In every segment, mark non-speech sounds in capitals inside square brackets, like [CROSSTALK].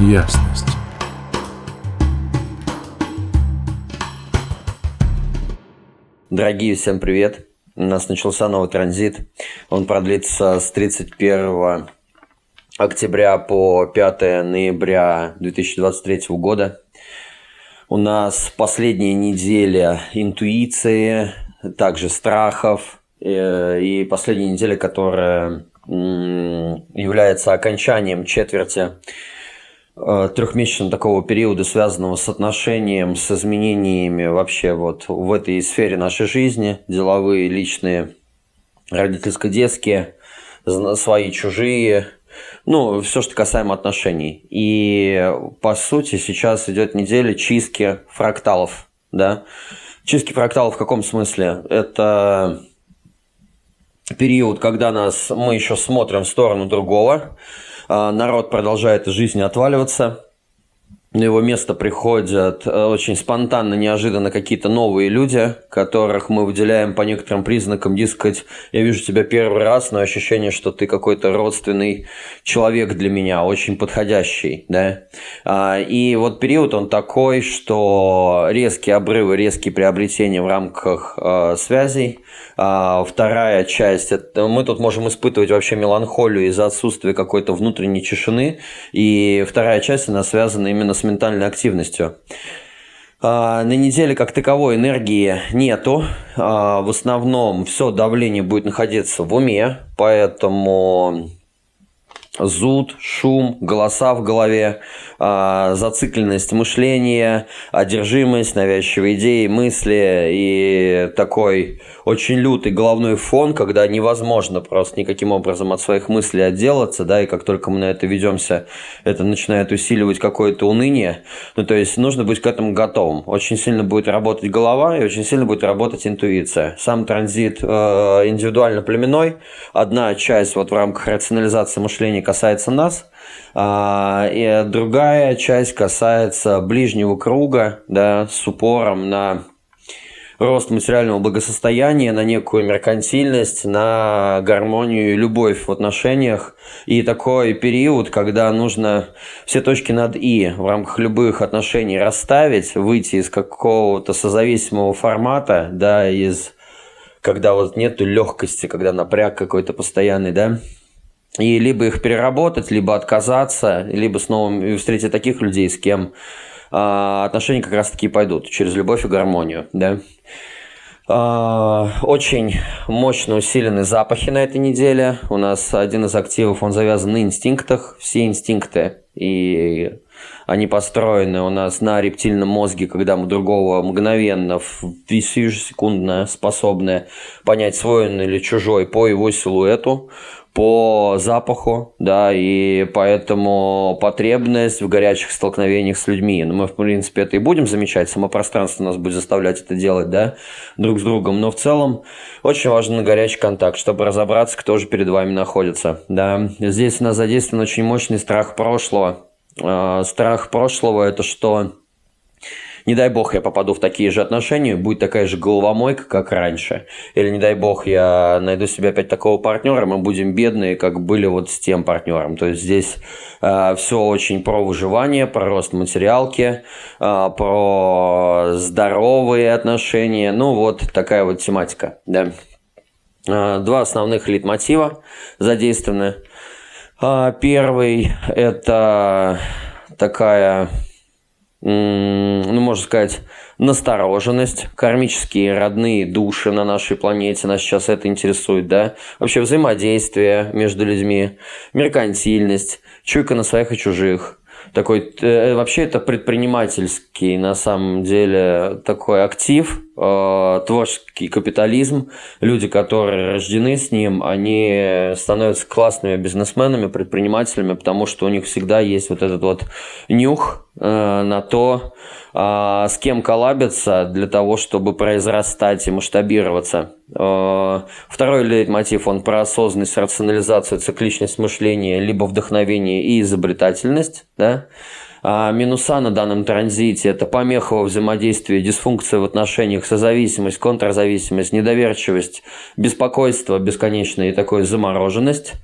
ясность. Дорогие, всем привет! У нас начался новый транзит. Он продлится с 31 октября по 5 ноября 2023 года. У нас последняя неделя интуиции, также страхов, э, и последняя неделя, которая является окончанием четверти трехмесячного такого периода, связанного с отношением, с изменениями вообще вот в этой сфере нашей жизни, деловые, личные, родительско-детские, свои, чужие, ну, все, что касаемо отношений. И, по сути, сейчас идет неделя чистки фракталов, да. Чистки фракталов в каком смысле? Это период, когда нас, мы еще смотрим в сторону другого, народ продолжает из жизни отваливаться, на его место приходят э, очень спонтанно, неожиданно какие-то новые люди, которых мы выделяем по некоторым признакам, дескать, я вижу тебя первый раз, но ощущение, что ты какой-то родственный человек для меня, очень подходящий, да. А, и вот период он такой, что резкие обрывы, резкие приобретения в рамках э, связей. А, вторая часть, это мы тут можем испытывать вообще меланхолию из-за отсутствия какой-то внутренней тишины. И вторая часть, она связана именно с ментальной активностью. А, на неделе как таковой энергии нету. А, в основном все давление будет находиться в уме, поэтому зуд, шум, голоса в голове, э, зацикленность мышления, одержимость, навязчивые идеи, мысли и такой очень лютый головной фон, когда невозможно просто никаким образом от своих мыслей отделаться, да, и как только мы на это ведемся, это начинает усиливать какое-то уныние. Ну, то есть нужно быть к этому готовым. Очень сильно будет работать голова и очень сильно будет работать интуиция. Сам транзит э, индивидуально племенной. Одна часть вот в рамках рационализации мышления касается нас, а, и другая часть касается ближнего круга, да, с упором на рост материального благосостояния, на некую меркантильность, на гармонию и любовь в отношениях. И такой период, когда нужно все точки над «и» в рамках любых отношений расставить, выйти из какого-то созависимого формата, да, из когда вот нету легкости, когда напряг какой-то постоянный, да, и либо их переработать, либо отказаться, либо снова встретить таких людей, с кем а, отношения как раз-таки пойдут через любовь и гармонию, да. А, очень мощно усилены запахи на этой неделе. У нас один из активов, он завязан на инстинктах. Все инстинкты и они построены у нас на рептильном мозге, когда мы другого мгновенно, в секундно способны понять свой он или чужой по его силуэту по запаху, да, и поэтому потребность в горячих столкновениях с людьми. Ну, мы, в принципе, это и будем замечать, само пространство нас будет заставлять это делать, да, друг с другом. Но в целом очень важен горячий контакт, чтобы разобраться, кто же перед вами находится, да. Здесь у нас задействован очень мощный страх прошлого. А, страх прошлого – это что не дай бог я попаду в такие же отношения, будет такая же головомойка, как раньше. Или не дай бог я найду себе опять такого партнера, мы будем бедные, как были вот с тем партнером. То есть здесь э, все очень про выживание, про рост материалки, э, про здоровые отношения. Ну вот такая вот тематика. Да. Э, два основных литмотива задействованы. Первый это такая ну, можно сказать, настороженность, кармические родные души на нашей планете, нас сейчас это интересует, да, вообще взаимодействие между людьми, меркантильность, чуйка на своих и чужих, такой, э, вообще это предпринимательский на самом деле такой актив, э, творческий капитализм. Люди, которые рождены с ним, они становятся классными бизнесменами, предпринимателями, потому что у них всегда есть вот этот вот нюх э, на то, э, с кем коллабиться для того, чтобы произрастать и масштабироваться. Э, второй лейтмотив, он про осознанность, рационализацию, цикличность мышления, либо вдохновение и изобретательность. Да? А минуса на данном транзите – это помеха во взаимодействии, дисфункция в отношениях, созависимость, контрзависимость, недоверчивость, беспокойство бесконечное и такое замороженность.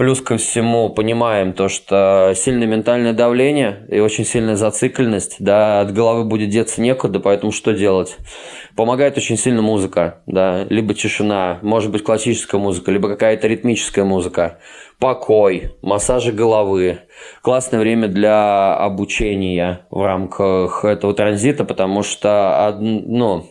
Плюс ко всему понимаем то, что сильное ментальное давление и очень сильная зацикленность, да, от головы будет деться некуда, поэтому что делать? Помогает очень сильно музыка, да, либо тишина, может быть классическая музыка, либо какая-то ритмическая музыка, покой, массажи головы. Классное время для обучения в рамках этого транзита, потому что, ну,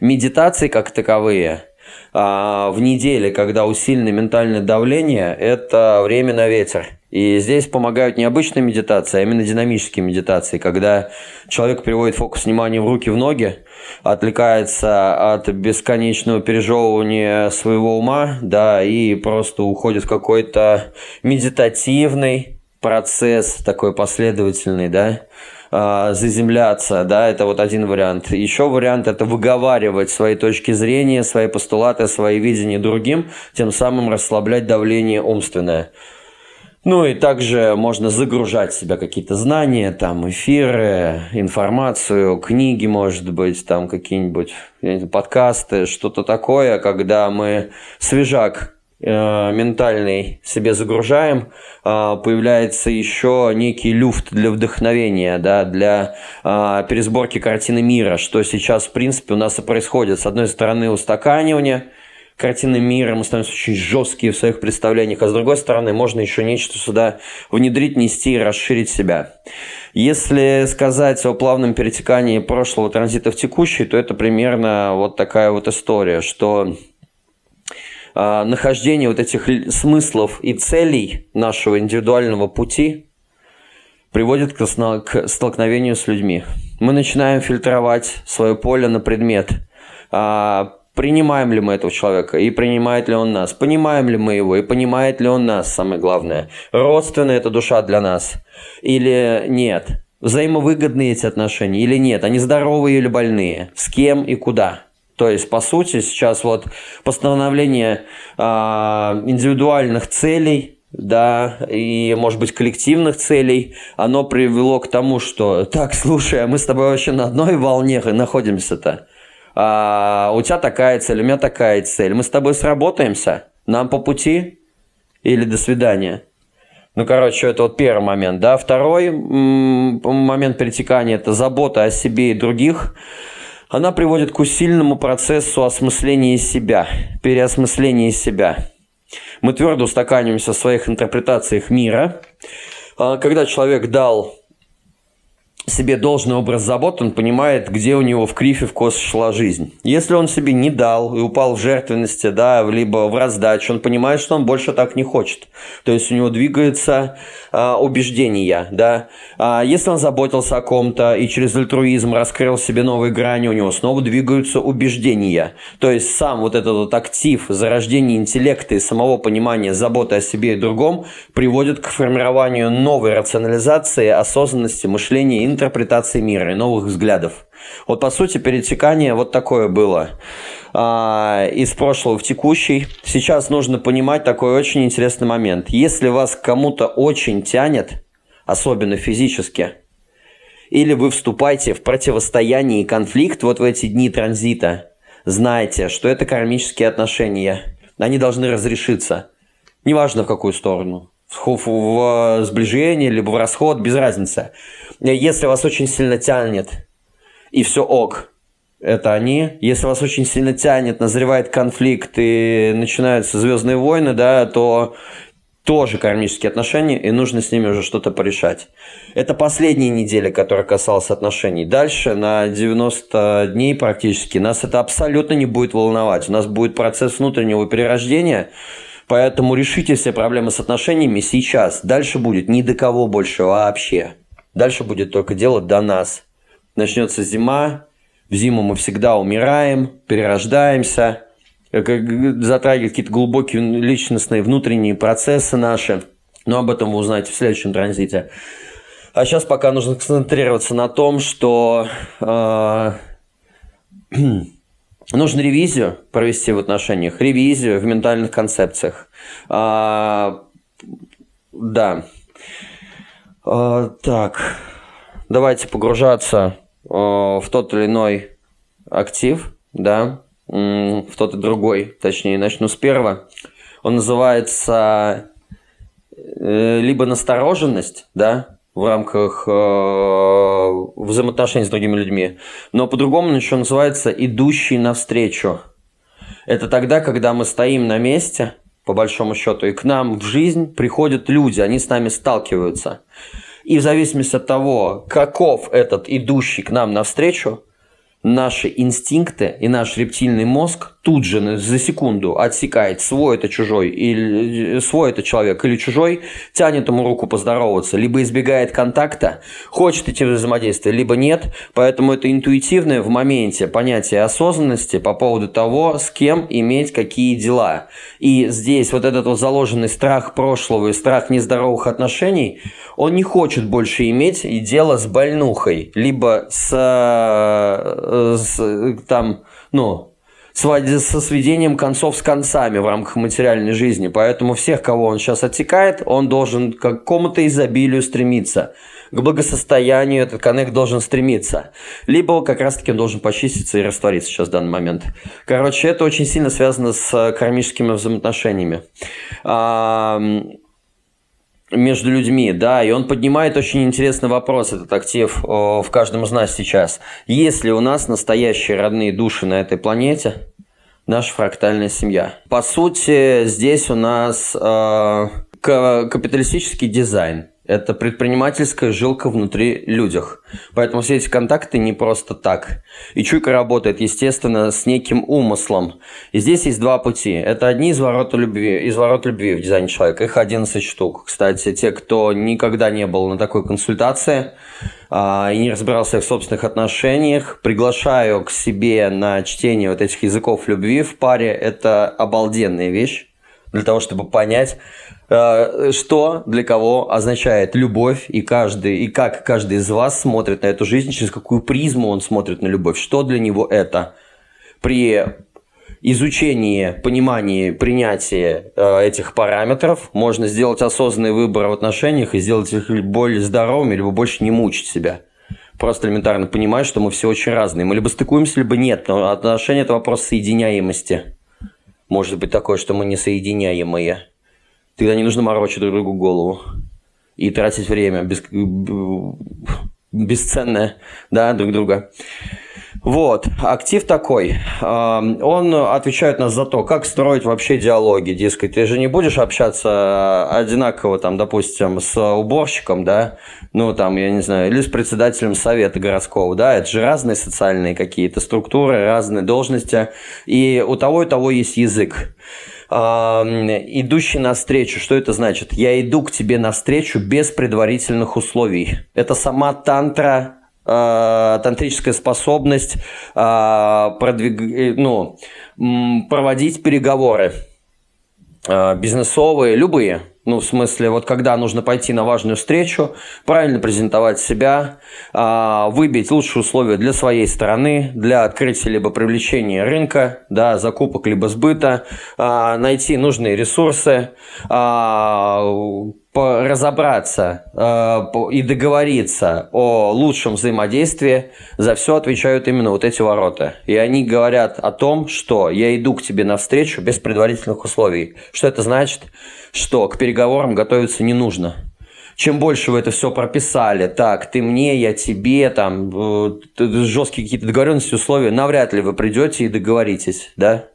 медитации как таковые – в неделе, когда усиленное ментальное давление, это время на ветер. И здесь помогают не обычные медитации, а именно динамические медитации, когда человек приводит фокус внимания в руки, в ноги, отвлекается от бесконечного пережевывания своего ума, да, и просто уходит в какой-то медитативный процесс, такой последовательный, да, э, заземляться, да, это вот один вариант. Еще вариант – это выговаривать свои точки зрения, свои постулаты, свои видения другим, тем самым расслаблять давление умственное. Ну и также можно загружать в себя какие-то знания, там эфиры, информацию, книги, может быть, там какие-нибудь подкасты, что-то такое, когда мы свежак ментальный себе загружаем, а, появляется еще некий люфт для вдохновения, да, для а, пересборки картины мира, что сейчас, в принципе, у нас и происходит. С одной стороны, устаканивание картины мира, мы становимся очень жесткие в своих представлениях, а с другой стороны, можно еще нечто сюда внедрить, нести и расширить себя. Если сказать о плавном перетекании прошлого транзита в текущий, то это примерно вот такая вот история, что а, нахождение вот этих смыслов и целей нашего индивидуального пути приводит к, столкновению с людьми. Мы начинаем фильтровать свое поле на предмет. А, принимаем ли мы этого человека и принимает ли он нас? Понимаем ли мы его и понимает ли он нас, самое главное? Родственная эта душа для нас или нет? Взаимовыгодные эти отношения или нет? Они здоровые или больные? С кем и куда? То есть, по сути, сейчас вот постановление э, индивидуальных целей, да, и, может быть, коллективных целей, оно привело к тому, что, так, слушай, а мы с тобой вообще на одной волне находимся-то. А, у тебя такая цель, у меня такая цель. Мы с тобой сработаемся? Нам по пути? Или до свидания? Ну, короче, это вот первый момент, да. Второй момент перетекания – это забота о себе и других – она приводит к усиленному процессу осмысления себя, переосмысления себя. Мы твердо устаканиваемся в своих интерпретациях мира. А когда человек дал себе должный образ забот, он понимает, где у него в крифе в кос шла жизнь. Если он себе не дал и упал в жертвенности, да, либо в раздачу, он понимает, что он больше так не хочет. То есть у него двигается а, убеждение, да. А если он заботился о ком-то и через альтруизм раскрыл себе новые грани, у него снова двигаются убеждения. То есть сам вот этот вот актив зарождения интеллекта и самого понимания заботы о себе и другом приводит к формированию новой рационализации, осознанности, мышления, интерпретации мира и новых взглядов. Вот по сути перетекание вот такое было а, из прошлого в текущий. Сейчас нужно понимать такой очень интересный момент. Если вас кому-то очень тянет, особенно физически, или вы вступаете в противостояние и конфликт вот в эти дни транзита, знайте, что это кармические отношения. Они должны разрешиться. Неважно в какую сторону в сближение, либо в расход, без разницы. Если вас очень сильно тянет, и все ок, это они. Если вас очень сильно тянет, назревает конфликт и начинаются звездные войны, да, то тоже кармические отношения, и нужно с ними уже что-то порешать. Это последняя неделя, которая касалась отношений. Дальше, на 90 дней практически, нас это абсолютно не будет волновать. У нас будет процесс внутреннего перерождения, Поэтому решите все проблемы с отношениями сейчас. Дальше будет ни до кого больше вообще. Дальше будет только дело до нас. Начнется зима. В зиму мы всегда умираем, перерождаемся. Затрагивает какие-то глубокие личностные внутренние процессы наши. Но об этом вы узнаете в следующем транзите. А сейчас пока нужно концентрироваться на том, что э, [CLEARS THROAT] Нужно ревизию провести в отношениях, ревизию в ментальных концепциях. А, да. А, так, давайте погружаться а, в тот или иной актив, да, в тот и другой, точнее, начну с первого. Он называется э, либо настороженность, да, в рамках э, взаимоотношений с другими людьми, но по-другому он еще называется идущий навстречу. Это тогда, когда мы стоим на месте, по большому счету, и к нам в жизнь приходят люди, они с нами сталкиваются. И в зависимости от того, каков этот идущий к нам навстречу, наши инстинкты и наш рептильный мозг тут же за секунду отсекает, свой это чужой, или э, свой это человек или чужой, тянет ему руку поздороваться, либо избегает контакта, хочет идти в взаимодействие, либо нет. Поэтому это интуитивное в моменте понятие осознанности по поводу того, с кем иметь какие дела. И здесь вот этот вот заложенный страх прошлого и страх нездоровых отношений, он не хочет больше иметь и дело с больнухой, либо с, э, с там, ну, со сведением концов с концами в рамках материальной жизни. Поэтому всех, кого он сейчас отсекает, он должен к какому-то изобилию стремиться. К благосостоянию этот коннект должен стремиться. Либо как раз-таки он должен почиститься и раствориться сейчас в данный момент. Короче, это очень сильно связано с кармическими взаимоотношениями между людьми, да, и он поднимает очень интересный вопрос, этот актив в каждом из нас сейчас. Есть ли у нас настоящие родные души на этой планете? Наша фрактальная семья. По сути, здесь у нас э, капиталистический дизайн. Это предпринимательская жилка внутри людях. Поэтому все эти контакты не просто так. И чуйка работает, естественно, с неким умыслом. И здесь есть два пути. Это одни из ворот любви, из ворот любви в дизайне человека. Их 11 штук. Кстати, те, кто никогда не был на такой консультации а, и не разбирался в собственных отношениях, приглашаю к себе на чтение вот этих языков любви в паре. Это обалденная вещь для того, чтобы понять, что для кого означает любовь, и, каждый, и как каждый из вас смотрит на эту жизнь, через какую призму он смотрит на любовь, что для него это. При изучении, понимании, принятии э, этих параметров можно сделать осознанный выбор в отношениях и сделать их более здоровыми, либо больше не мучить себя. Просто элементарно понимать, что мы все очень разные. Мы либо стыкуемся, либо нет. Но отношения – это вопрос соединяемости. Может быть такое, что мы несоединяемые. Тогда не нужно морочить друг другу голову и тратить время без, бесценное да, друг друга. Вот, актив такой. Он отвечает нас за то, как строить вообще диалоги. Дескать, ты же не будешь общаться одинаково, там, допустим, с уборщиком, да, ну, там, я не знаю, или с председателем совета городского, да, это же разные социальные какие-то структуры, разные должности, и у того и того есть язык идущий навстречу. Что это значит? Я иду к тебе навстречу без предварительных условий. Это сама тантра а, тантрическая способность а, продвиг... Э, ну, проводить переговоры а, бизнесовые, любые. Ну, в смысле, вот когда нужно пойти на важную встречу, правильно презентовать себя, а, выбить лучшие условия для своей стороны, для открытия либо привлечения рынка, да, закупок либо сбыта, а, найти нужные ресурсы, а, разобраться и договориться о лучшем взаимодействии, за все отвечают именно вот эти ворота. И они говорят о том, что я иду к тебе навстречу без предварительных условий. Что это значит? Что к переговорам готовиться не нужно. Чем больше вы это все прописали, так, ты мне, я тебе, там, э, жесткие какие-то договоренности, условия, навряд ли вы придете и договоритесь, да?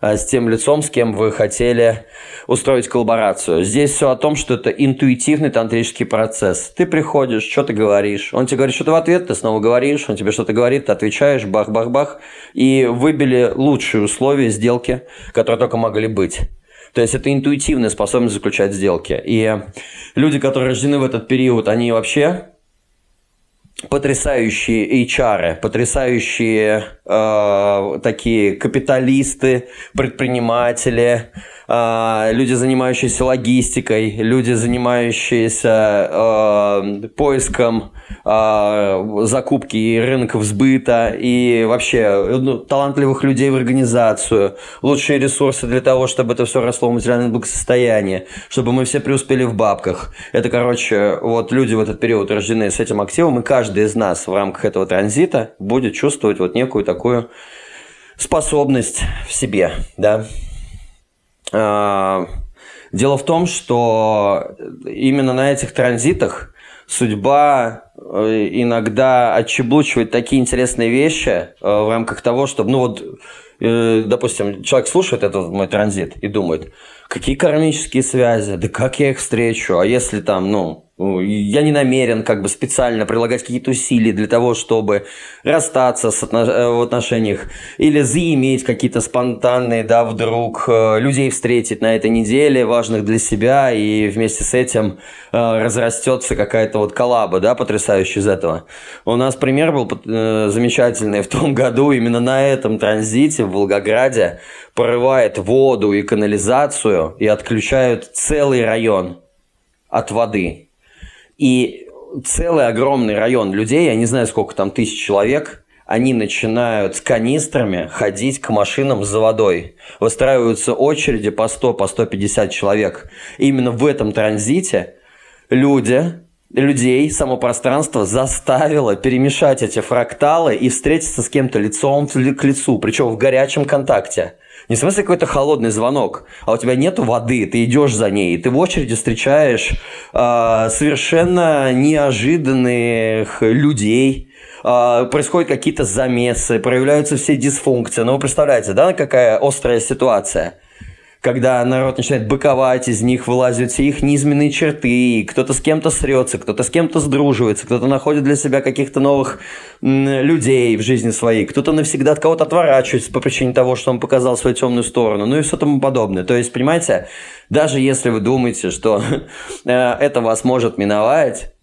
А, с тем лицом, с кем вы хотели устроить коллаборацию. Здесь все о том, что это интуитивный тантрический процесс. Ты приходишь, что ты говоришь, он тебе говорит что-то в ответ, ты снова говоришь, он тебе что-то говорит, ты отвечаешь, бах-бах-бах, и выбили лучшие условия сделки, которые только могли быть. То есть это интуитивная способность заключать сделки. И люди, которые рождены в этот период, они вообще потрясающие HR, потрясающие э, такие капиталисты, предприниматели, э, люди, занимающиеся логистикой, люди, занимающиеся э, поиском закупки и рынков сбыта и вообще ну, талантливых людей в организацию, лучшие ресурсы для того, чтобы это все росло в материальное благосостояние, чтобы мы все преуспели в бабках. Это, короче, вот люди в этот период рождены с этим активом, и каждый из нас в рамках этого транзита будет чувствовать вот некую такую способность в себе, да. А, дело в том, что именно на этих транзитах судьба э, иногда отчеблучивает такие интересные вещи э, в рамках того, чтобы, ну вот, э, допустим, человек слушает этот мой транзит и думает, какие кармические связи, да как я их встречу, а если там, ну, я не намерен как бы специально прилагать какие-то усилия для того, чтобы расстаться с отно- э, в отношениях или заиметь какие-то спонтанные, да, вдруг э, людей встретить на этой неделе, важных для себя, и вместе с этим э, разрастется какая-то вот коллаба, да, потрясающая из этого. У нас пример был замечательный в том году, именно на этом транзите в Волгограде порывает воду и канализацию и отключают целый район от воды и целый огромный район людей, я не знаю, сколько там тысяч человек, они начинают с канистрами ходить к машинам за водой. Выстраиваются очереди по 100, по 150 человек. И именно в этом транзите люди, людей, само пространство заставило перемешать эти фракталы и встретиться с кем-то лицом к лицу, причем в горячем контакте. Не в смысле какой-то холодный звонок, а у тебя нету воды, ты идешь за ней, ты в очереди встречаешь э, совершенно неожиданных людей, э, происходят какие-то замесы, проявляются все дисфункции. Ну, вы представляете, да, какая острая ситуация? Когда народ начинает быковать, из них вылазят все их низменные черты, кто-то с кем-то срется, кто-то с кем-то сдруживается, кто-то находит для себя каких-то новых людей в жизни своей, кто-то навсегда от кого-то отворачивается по причине того, что он показал свою темную сторону, ну и все тому подобное. То есть, понимаете, даже если вы думаете, что [LAUGHS] э, это вас может миновать,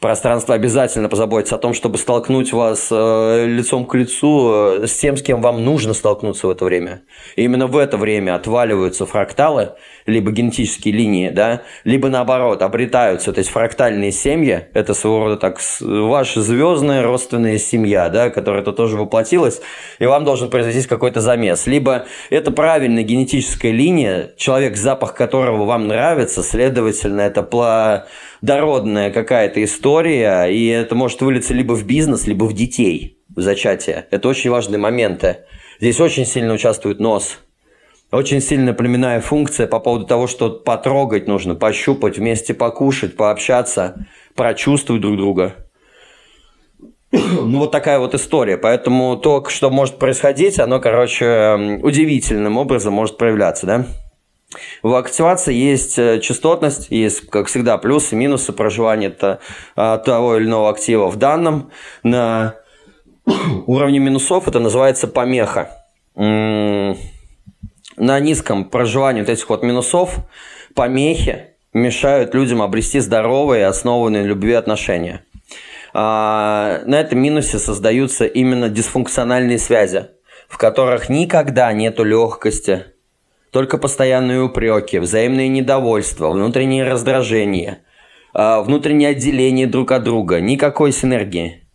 пространство обязательно позаботится о том, чтобы столкнуть вас э, лицом к лицу э, с тем, с кем вам нужно столкнуться в это время. И именно в это время отваливаются фракталы, либо генетические линии, да, либо наоборот, обретаются, то есть фрактальные семьи, это своего рода так ваша звездная родственная семья, да, которая то тоже воплотилась, и вам должен произойти какой-то замес. Либо это правильная генетическая линия, человек, запах которого вам нравится, следовательно, это плодородная какая-то история, и это может вылиться либо в бизнес, либо в детей, в зачатие. Это очень важные моменты. Здесь очень сильно участвует нос – очень сильная племенная функция по поводу того, что потрогать нужно, пощупать, вместе покушать, пообщаться, прочувствовать друг друга. Ну, вот такая вот история. Поэтому то, что может происходить, оно, короче, удивительным образом может проявляться, да? В активации есть э, частотность, есть, как всегда, плюсы, минусы проживания а, того или иного актива. В данном на [COUGHS] уровне минусов это называется помеха на низком проживании вот этих вот минусов помехи мешают людям обрести здоровые, основанные на любви отношения. А, на этом минусе создаются именно дисфункциональные связи, в которых никогда нету легкости, только постоянные упреки, взаимное недовольство, внутреннее раздражение, а, внутреннее отделение друг от друга, никакой синергии.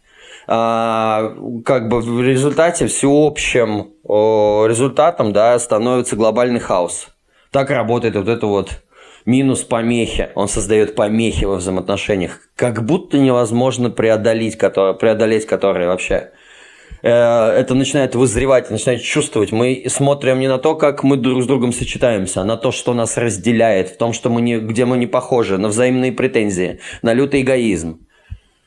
А, как бы в результате всеобщим результатом да, становится глобальный хаос. Так работает вот это вот минус помехи. Он создает помехи во взаимоотношениях. Как будто невозможно преодолеть, которые, преодолеть которые вообще. Э, это начинает вызревать, начинает чувствовать. Мы смотрим не на то, как мы друг с другом сочетаемся, а на то, что нас разделяет, в том, что мы не, где мы не похожи, на взаимные претензии, на лютый эгоизм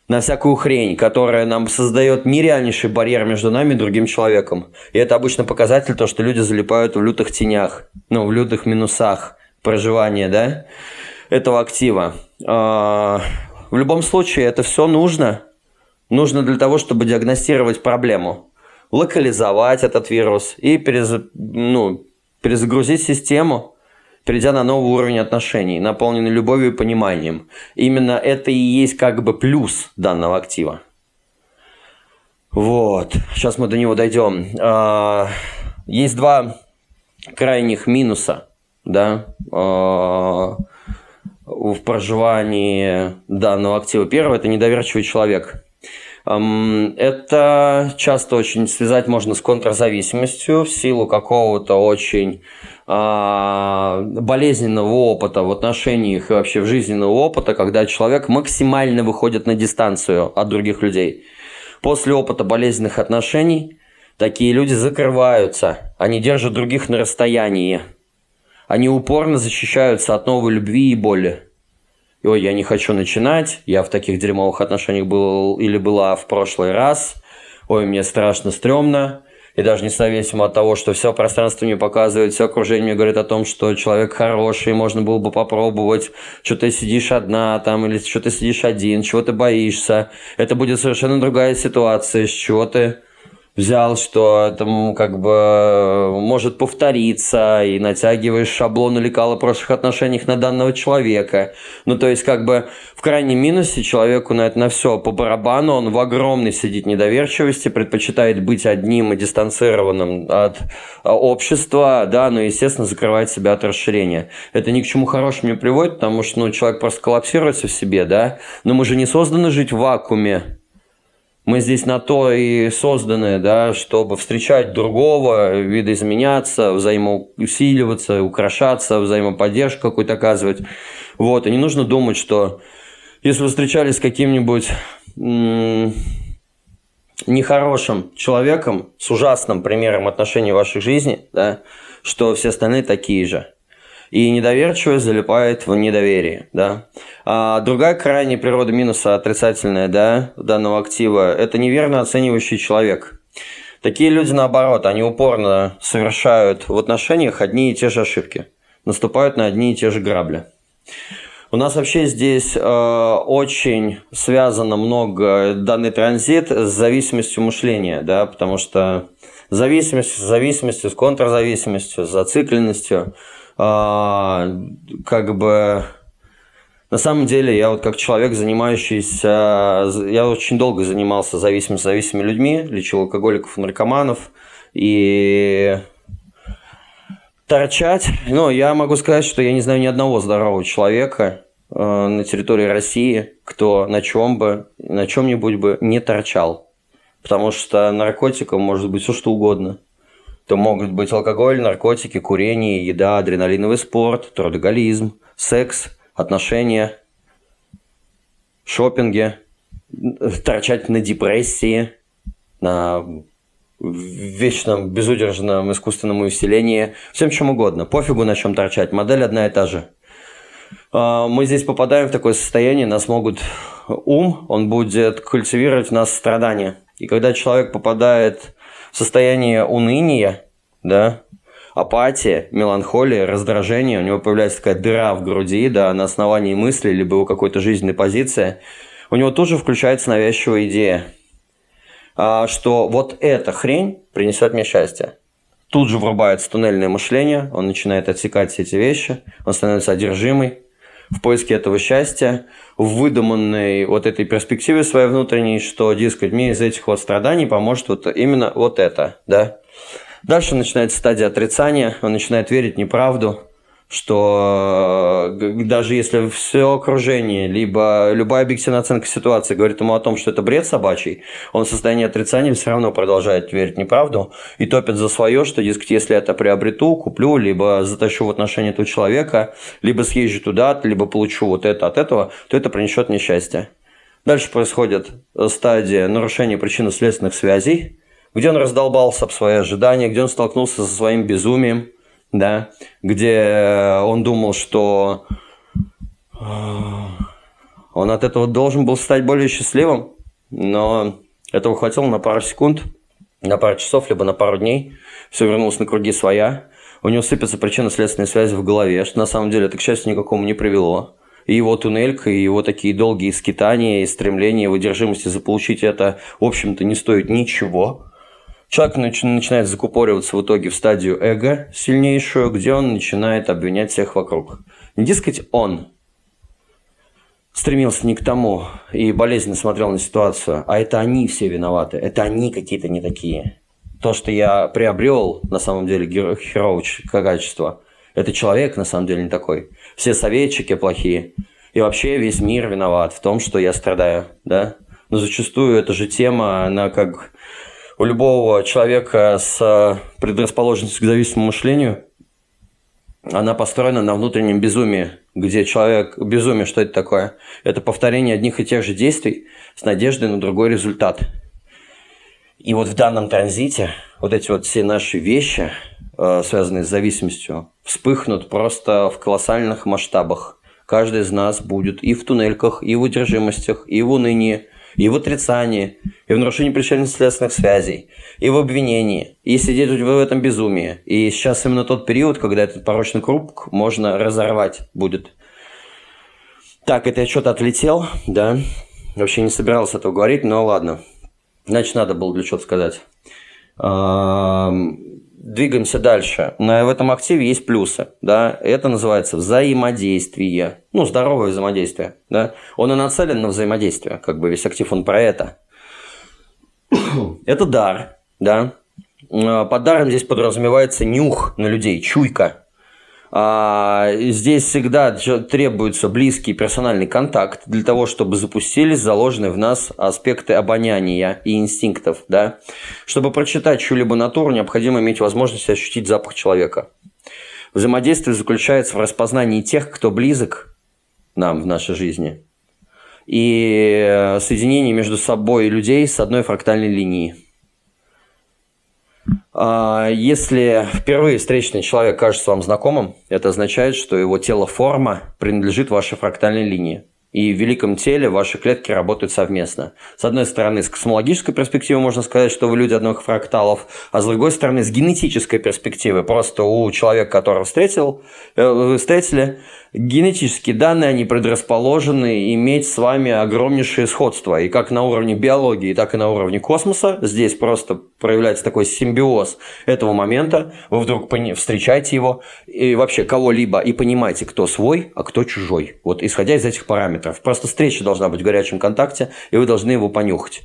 на всякую хрень, которая нам создает нереальнейший барьер между нами и другим человеком. И это обычно показатель то, что люди залипают в лютых тенях, ну, в лютых минусах проживания, да, этого актива. А, в любом случае, это все нужно. Нужно для того, чтобы диагностировать проблему, локализовать этот вирус и перез... ну, перезагрузить систему, перейдя на новый уровень отношений, наполненный любовью и пониманием. Именно это и есть как бы плюс данного актива. Вот, сейчас мы до него дойдем. А, есть два крайних минуса, да, а, в проживании данного актива. Первое – это недоверчивый человек. Это часто очень связать можно с контрзависимостью в силу какого-то очень болезненного опыта в отношениях и вообще в жизненного опыта, когда человек максимально выходит на дистанцию от других людей. После опыта болезненных отношений такие люди закрываются, они держат других на расстоянии. они упорно защищаются от новой любви и боли. Ой, я не хочу начинать, я в таких дерьмовых отношениях был или была в прошлый раз, ой, мне страшно, стрёмно, и даже независимо от того, что все пространство мне показывает, все окружение мне говорит о том, что человек хороший, можно было бы попробовать, что ты сидишь одна там, или что ты сидишь один, чего ты боишься. Это будет совершенно другая ситуация, с чего ты взял, что это как бы может повториться, и натягиваешь шаблон лекала прошлых отношениях на данного человека. Ну, то есть, как бы в крайнем минусе человеку на это на все по барабану, он в огромной сидит недоверчивости, предпочитает быть одним и дистанцированным от а, общества, да, но, естественно, закрывает себя от расширения. Это ни к чему хорошему не приводит, потому что, ну, человек просто коллапсируется в себе, да, но мы же не созданы жить в вакууме, мы здесь на то и созданы, да, чтобы встречать другого, видоизменяться, взаимоусиливаться, украшаться, взаимоподдержку какую-то оказывать. Вот, и не нужно думать, что если вы встречались с каким-нибудь нехорошим человеком, с ужасным примером отношений в вашей жизни, да, что все остальные такие же и недоверчивость залипает в недоверие, да. А другая крайняя природа минуса отрицательная, да, данного актива – это неверно оценивающий человек. Такие люди, наоборот, они упорно совершают в отношениях одни и те же ошибки, наступают на одни и те же грабли. У нас вообще здесь э, очень связано много данный транзит с зависимостью мышления, да, потому что зависимость с зависимостью, с контрзависимостью, с зацикленностью – как бы на самом деле, я вот как человек, занимающийся, я очень долго занимался зависимыми, зависимыми людьми, лечил алкоголиков наркоманов, и торчать, ну, я могу сказать, что я не знаю ни одного здорового человека э, на территории России, кто на чем бы, на чем-нибудь бы не торчал. Потому что наркотиком может быть все что угодно то могут быть алкоголь, наркотики, курение, еда, адреналиновый спорт, трудоголизм, секс, отношения, шопинги, торчать на депрессии, на вечном безудержном искусственном усилении, всем чем угодно. Пофигу на чем торчать, модель одна и та же. А, мы здесь попадаем в такое состояние, нас могут ум, он будет культивировать в нас страдания. И когда человек попадает состояние уныния, да, апатия, меланхолия, раздражение, у него появляется такая дыра в груди, да, на основании мысли, либо у какой-то жизненной позиции, у него тоже включается навязчивая идея, а, что вот эта хрень принесет мне счастье. Тут же врубается туннельное мышление, он начинает отсекать все эти вещи, он становится одержимый, в поиске этого счастья, в выдуманной вот этой перспективе своей внутренней, что, дескать, мне из этих вот страданий поможет вот именно вот это, да. Дальше начинается стадия отрицания, он начинает верить в неправду, что э, даже если все окружение, либо любая объективная оценка ситуации говорит ему о том, что это бред собачий, он в состоянии отрицания все равно продолжает верить неправду и топит за свое, что, дескать, если это приобрету, куплю, либо затащу в отношения этого человека, либо съезжу туда, либо получу вот это от этого, то это принесет мне счастье. Дальше происходит стадия нарушения причинно-следственных связей, где он раздолбался об свои ожидания, где он столкнулся со своим безумием, да, где он думал, что э, он от этого должен был стать более счастливым, но этого хватило на пару секунд, на пару часов, либо на пару дней. Все вернулось на круги своя. У него сыпятся причинно-следственные связи в голове, что на самом деле это, к счастью, никакому не привело. И его туннелька, и его такие долгие скитания, и стремление, и выдержимости заполучить это, в общем-то, не стоит ничего. Человек начинает закупориваться в итоге в стадию эго сильнейшую, где он начинает обвинять всех вокруг. Не дескать он стремился не к тому и болезненно смотрел на ситуацию, а это они все виноваты, это они какие-то не такие. То, что я приобрел, на самом деле, херовое качество, это человек на самом деле не такой. Все советчики плохие. И вообще весь мир виноват в том, что я страдаю, да? Но зачастую эта же тема, она как у любого человека с э, предрасположенностью к зависимому мышлению, она построена на внутреннем безумии, где человек... Безумие, что это такое? Это повторение одних и тех же действий с надеждой на другой результат. И вот в данном транзите вот эти вот все наши вещи, э, связанные с зависимостью, вспыхнут просто в колоссальных масштабах. Каждый из нас будет и в туннельках, и в удержимостях, и в унынии, и в отрицании, и в нарушении причинно-следственных связей, и в обвинении, и сидеть в этом безумии. И сейчас именно тот период, когда этот порочный круг можно разорвать будет. Так, это я что-то отлетел, да? Вообще не собирался этого говорить, но ладно. Значит, надо было для чего-то сказать. Двигаемся дальше. В этом активе есть плюсы. Да? Это называется взаимодействие. Ну, здоровое взаимодействие. Да? Он и нацелен на взаимодействие. Как бы весь актив, он про это. Это дар. Да? А, под даром здесь подразумевается нюх на людей, чуйка. А, здесь всегда требуется близкий персональный контакт для того, чтобы запустились заложенные в нас аспекты обоняния и инстинктов. Да? Чтобы прочитать чью-либо натуру, необходимо иметь возможность ощутить запах человека. Взаимодействие заключается в распознании тех, кто близок нам в нашей жизни, и соединении между собой людей с одной фрактальной линией. А, если впервые встречный человек кажется вам знакомым, это означает, что его тело-форма принадлежит вашей фрактальной линии. И в великом теле ваши клетки работают совместно. С одной стороны, с космологической перспективы можно сказать, что вы люди одних фракталов, а с другой стороны, с генетической перспективы. Просто у человека, которого встретил, э, вы встретили, генетические данные, они предрасположены иметь с вами огромнейшее сходство. И как на уровне биологии, так и на уровне космоса. Здесь просто проявляется такой симбиоз этого момента. Вы вдруг встречаете его и вообще кого-либо и понимаете, кто свой, а кто чужой. Вот исходя из этих параметров. Просто встреча должна быть в горячем контакте, и вы должны его понюхать.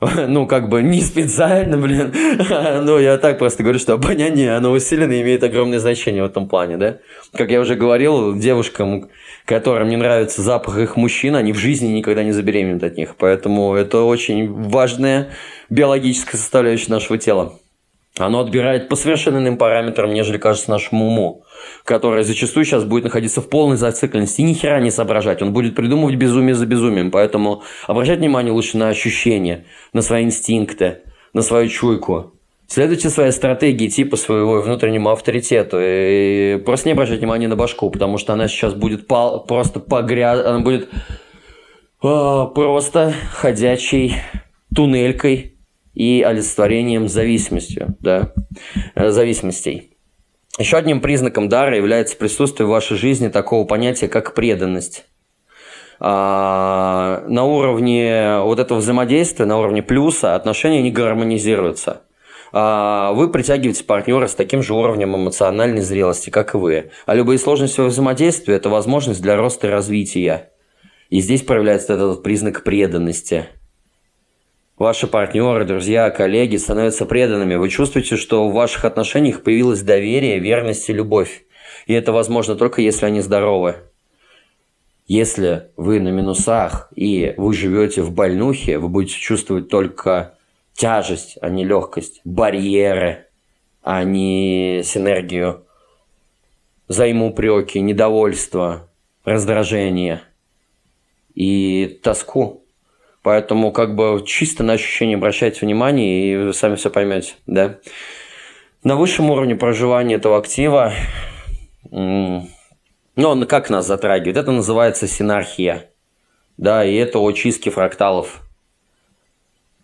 [LAUGHS] Ну, как бы не специально, блин. [LAUGHS] Ну, я так просто говорю, что обоняние, оно усилено и имеет огромное значение в этом плане, да? Как я уже говорил, девушкам, которым не нравится запах их мужчин, они в жизни никогда не забеременеют от них. Поэтому это очень важная биологическая составляющая нашего тела. Оно отбирает по совершенно иным параметрам, нежели кажется нашему уму, который зачастую сейчас будет находиться в полной зацикленности и ни хера не соображать. Он будет придумывать безумие за безумием. Поэтому обращать внимание лучше на ощущения, на свои инстинкты, на свою чуйку. Следуйте своей стратегии типа своего внутреннему авторитету. И просто не обращать внимания на башку, потому что она сейчас будет пал, просто погряз... Она будет э, просто ходячей туннелькой и олицетворением зависимостью, да, э, зависимостей. Еще одним признаком дара является присутствие в вашей жизни такого понятия, как преданность. А, на уровне вот этого взаимодействия, на уровне плюса отношения не гармонизируются. А, вы притягиваете партнера с таким же уровнем эмоциональной зрелости, как и вы. А любые сложности взаимодействия – это возможность для роста и развития. И здесь проявляется этот признак преданности – Ваши партнеры, друзья, коллеги становятся преданными. Вы чувствуете, что в ваших отношениях появилось доверие, верность и любовь. И это возможно только если они здоровы. Если вы на минусах и вы живете в больнухе, вы будете чувствовать только тяжесть, а не легкость, барьеры, а не синергию, взаимоупреки, недовольство, раздражение и тоску. Поэтому как бы чисто на ощущение обращайте внимание, и вы сами все поймете, да. На высшем уровне проживания этого актива, ну, он как нас затрагивает? Это называется синархия, да, и это очистки фракталов.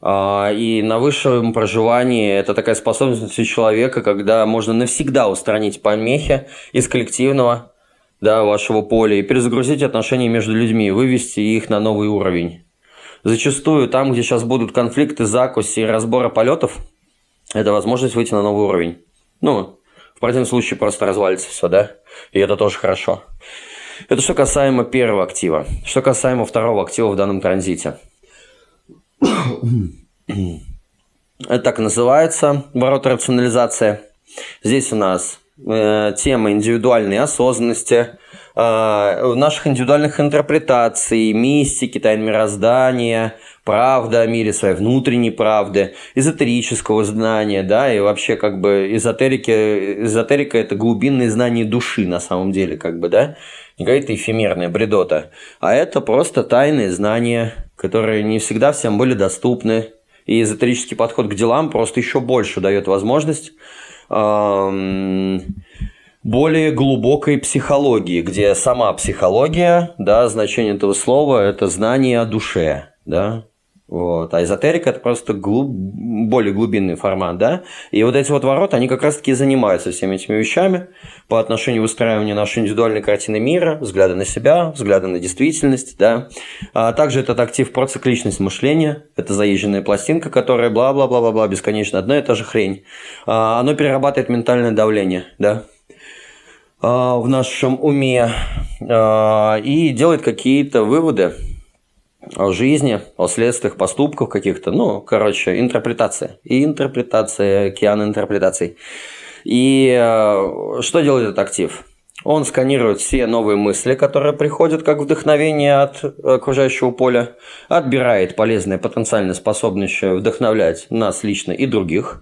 А, и на высшем проживании это такая способность у человека, когда можно навсегда устранить помехи из коллективного да, вашего поля и перезагрузить отношения между людьми, вывести их на новый уровень зачастую там, где сейчас будут конфликты, закуси и разбора полетов, это возможность выйти на новый уровень. Ну, в противном случае просто развалится все, да? И это тоже хорошо. Это что касаемо первого актива. Что касаемо второго актива в данном транзите. [CLEARS THROAT] Это так называется, ворота рационализация. Здесь у нас э, тема индивидуальной осознанности, наших индивидуальных интерпретаций, мистики, тайн мироздания, правда о мире, своей внутренней правды, эзотерического знания, да, и вообще как бы эзотерики, эзотерика – это глубинные знания души на самом деле, как бы, да, не какая-то эфемерная бредота, а это просто тайные знания, которые не всегда всем были доступны, И эзотерический подход к делам просто еще больше дает возможность эм, более глубокой психологии, где сама психология, да, значение этого слова – это знание о душе, да, вот. А эзотерика – это просто глуб... более глубинный формат, да? И вот эти вот ворота, они как раз-таки занимаются всеми этими вещами по отношению выстраивания нашей индивидуальной картины мира, взгляда на себя, взгляда на действительность, да? А также этот актив процикличность мышления, это заезженная пластинка, которая бла-бла-бла-бла-бла, бесконечно одна и та же хрень. А, оно перерабатывает ментальное давление, да? А, в нашем уме а, и делает какие-то выводы, о жизни, о следствиях поступков каких-то. Ну, короче, интерпретация. И интерпретация, океан интерпретаций. И э, что делает этот актив? Он сканирует все новые мысли, которые приходят как вдохновение от окружающего поля, отбирает полезные, потенциально способные вдохновлять нас лично и других.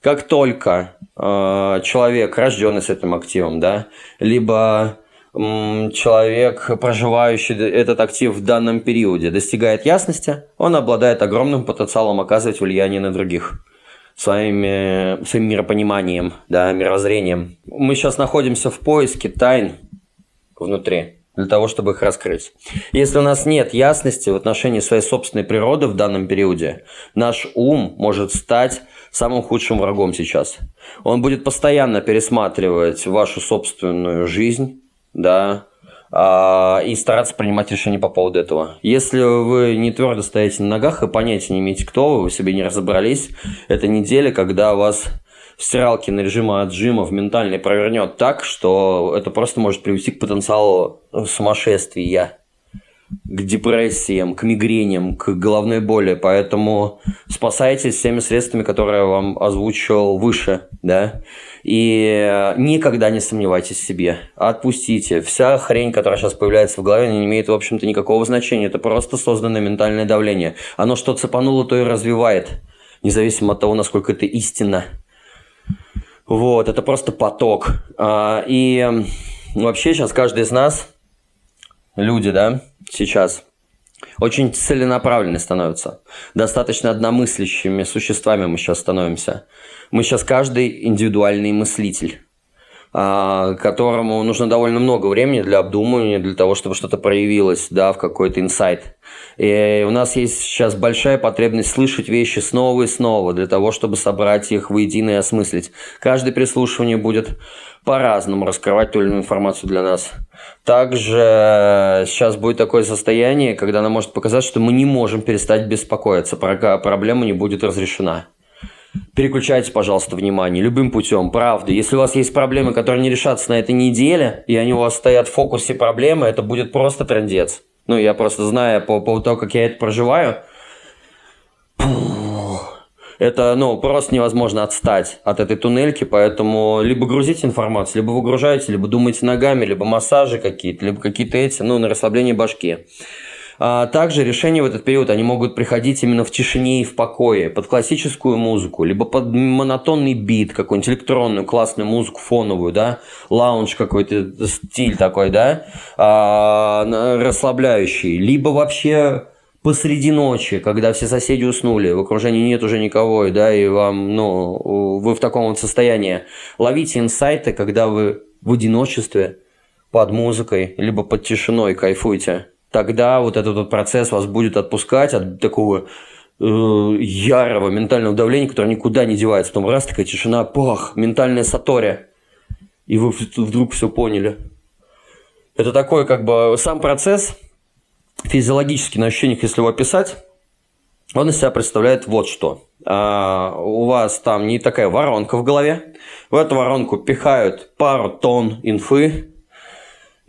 Как только э, человек, рожденный с этим активом, да, либо человек, проживающий этот актив в данном периоде, достигает ясности, он обладает огромным потенциалом оказывать влияние на других своими, своим миропониманием, да, мировоззрением. Мы сейчас находимся в поиске тайн внутри для того, чтобы их раскрыть. Если у нас нет ясности в отношении своей собственной природы в данном периоде, наш ум может стать самым худшим врагом сейчас. Он будет постоянно пересматривать вашу собственную жизнь, да, и стараться принимать решения по поводу этого. Если вы не твердо стоите на ногах и понятия не имеете, кто вы, вы себе не разобрались, это неделя, когда вас в стиралке на режима отжима в ментальный провернет так, что это просто может привести к потенциалу сумасшествия к депрессиям, к мигрениям, к головной боли. Поэтому спасайтесь всеми средствами, которые я вам озвучил выше, да. И никогда не сомневайтесь в себе. Отпустите. Вся хрень, которая сейчас появляется в голове, не имеет, в общем-то, никакого значения. Это просто созданное ментальное давление. Оно что цепануло, то и развивает. Независимо от того, насколько это истинно. Вот, это просто поток. А, и вообще сейчас каждый из нас, люди, да, сейчас очень целенаправленны становятся. Достаточно одномыслящими существами мы сейчас становимся. Мы сейчас каждый индивидуальный мыслитель а, которому нужно довольно много времени для обдумывания, для того, чтобы что-то проявилось, да, в какой-то инсайт. И у нас есть сейчас большая потребность слышать вещи снова и снова, для того, чтобы собрать их воедино и осмыслить. Каждое прислушивание будет по-разному раскрывать ту или иную информацию для нас. Также сейчас будет такое состояние, когда нам может показаться, что мы не можем перестать беспокоиться, пока проблема не будет разрешена. Переключайте, пожалуйста, внимание любым путем, правда. Если у вас есть проблемы, которые не решатся на этой неделе, и они у вас стоят в фокусе проблемы, это будет просто трендец. Ну, я просто знаю по поводу того, как я это проживаю, это, ну, просто невозможно отстать от этой туннельки, поэтому либо грузите информацию, либо выгружаете, либо думаете ногами, либо массажи какие-то, либо какие-то эти, ну, на расслабление башки. А также решения в этот период, они могут приходить именно в тишине и в покое, под классическую музыку, либо под монотонный бит, какую-нибудь электронную классную музыку фоновую, да, лаунж какой-то стиль такой, да, а, расслабляющий, либо вообще посреди ночи, когда все соседи уснули, в окружении нет уже никого, да, и вам, ну, вы в таком вот состоянии. Ловите инсайты, когда вы в одиночестве, под музыкой, либо под тишиной кайфуете тогда вот этот вот процесс вас будет отпускать от такого э, ярого ментального давления, которое никуда не девается. Потом раз такая тишина, пах, ментальная сатори. И вы вдруг все поняли. Это такой как бы сам процесс, физиологически на ощущениях, если его описать, он из себя представляет вот что. А, у вас там не такая воронка в голове. В эту воронку пихают пару тонн инфы,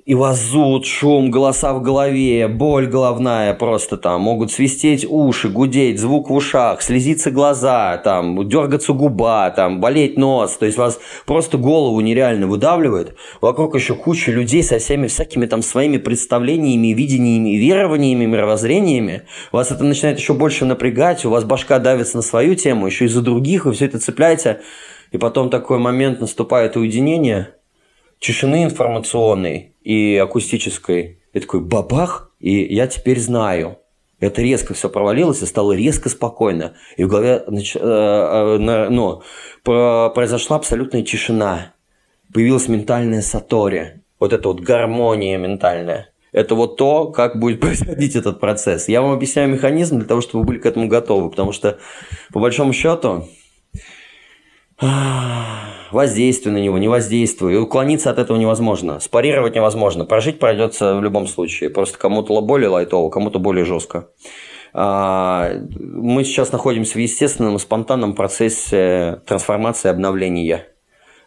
и вас зуд, шум, голоса в голове, боль головная просто там, могут свистеть уши, гудеть, звук в ушах, слезиться глаза, там, дергаться губа, там, болеть нос, то есть вас просто голову нереально выдавливает. Вокруг еще куча людей со всеми всякими там своими представлениями, видениями, верованиями, мировоззрениями. Вас это начинает еще больше напрягать, у вас башка давится на свою тему, еще из-за других, вы все это цепляете. И потом такой момент наступает уединение, тишины информационной, и акустической. И такой бабах, и я теперь знаю. Это резко все провалилось и стало резко спокойно. И в голове нач... э, э, ну, произошла абсолютная тишина. Появилась ментальная сатори. Вот эта вот гармония ментальная. Это вот то, как будет [LAUGHS] происходить этот процесс. Я вам объясняю механизм для того, чтобы вы были к этому готовы. Потому что, по большому счету, воздействие на него, не воздействую. И уклониться от этого невозможно. Спарировать невозможно. Прожить придется в любом случае. Просто кому-то более лайтово, кому-то более жестко. А, мы сейчас находимся в естественном, спонтанном процессе трансформации обновления.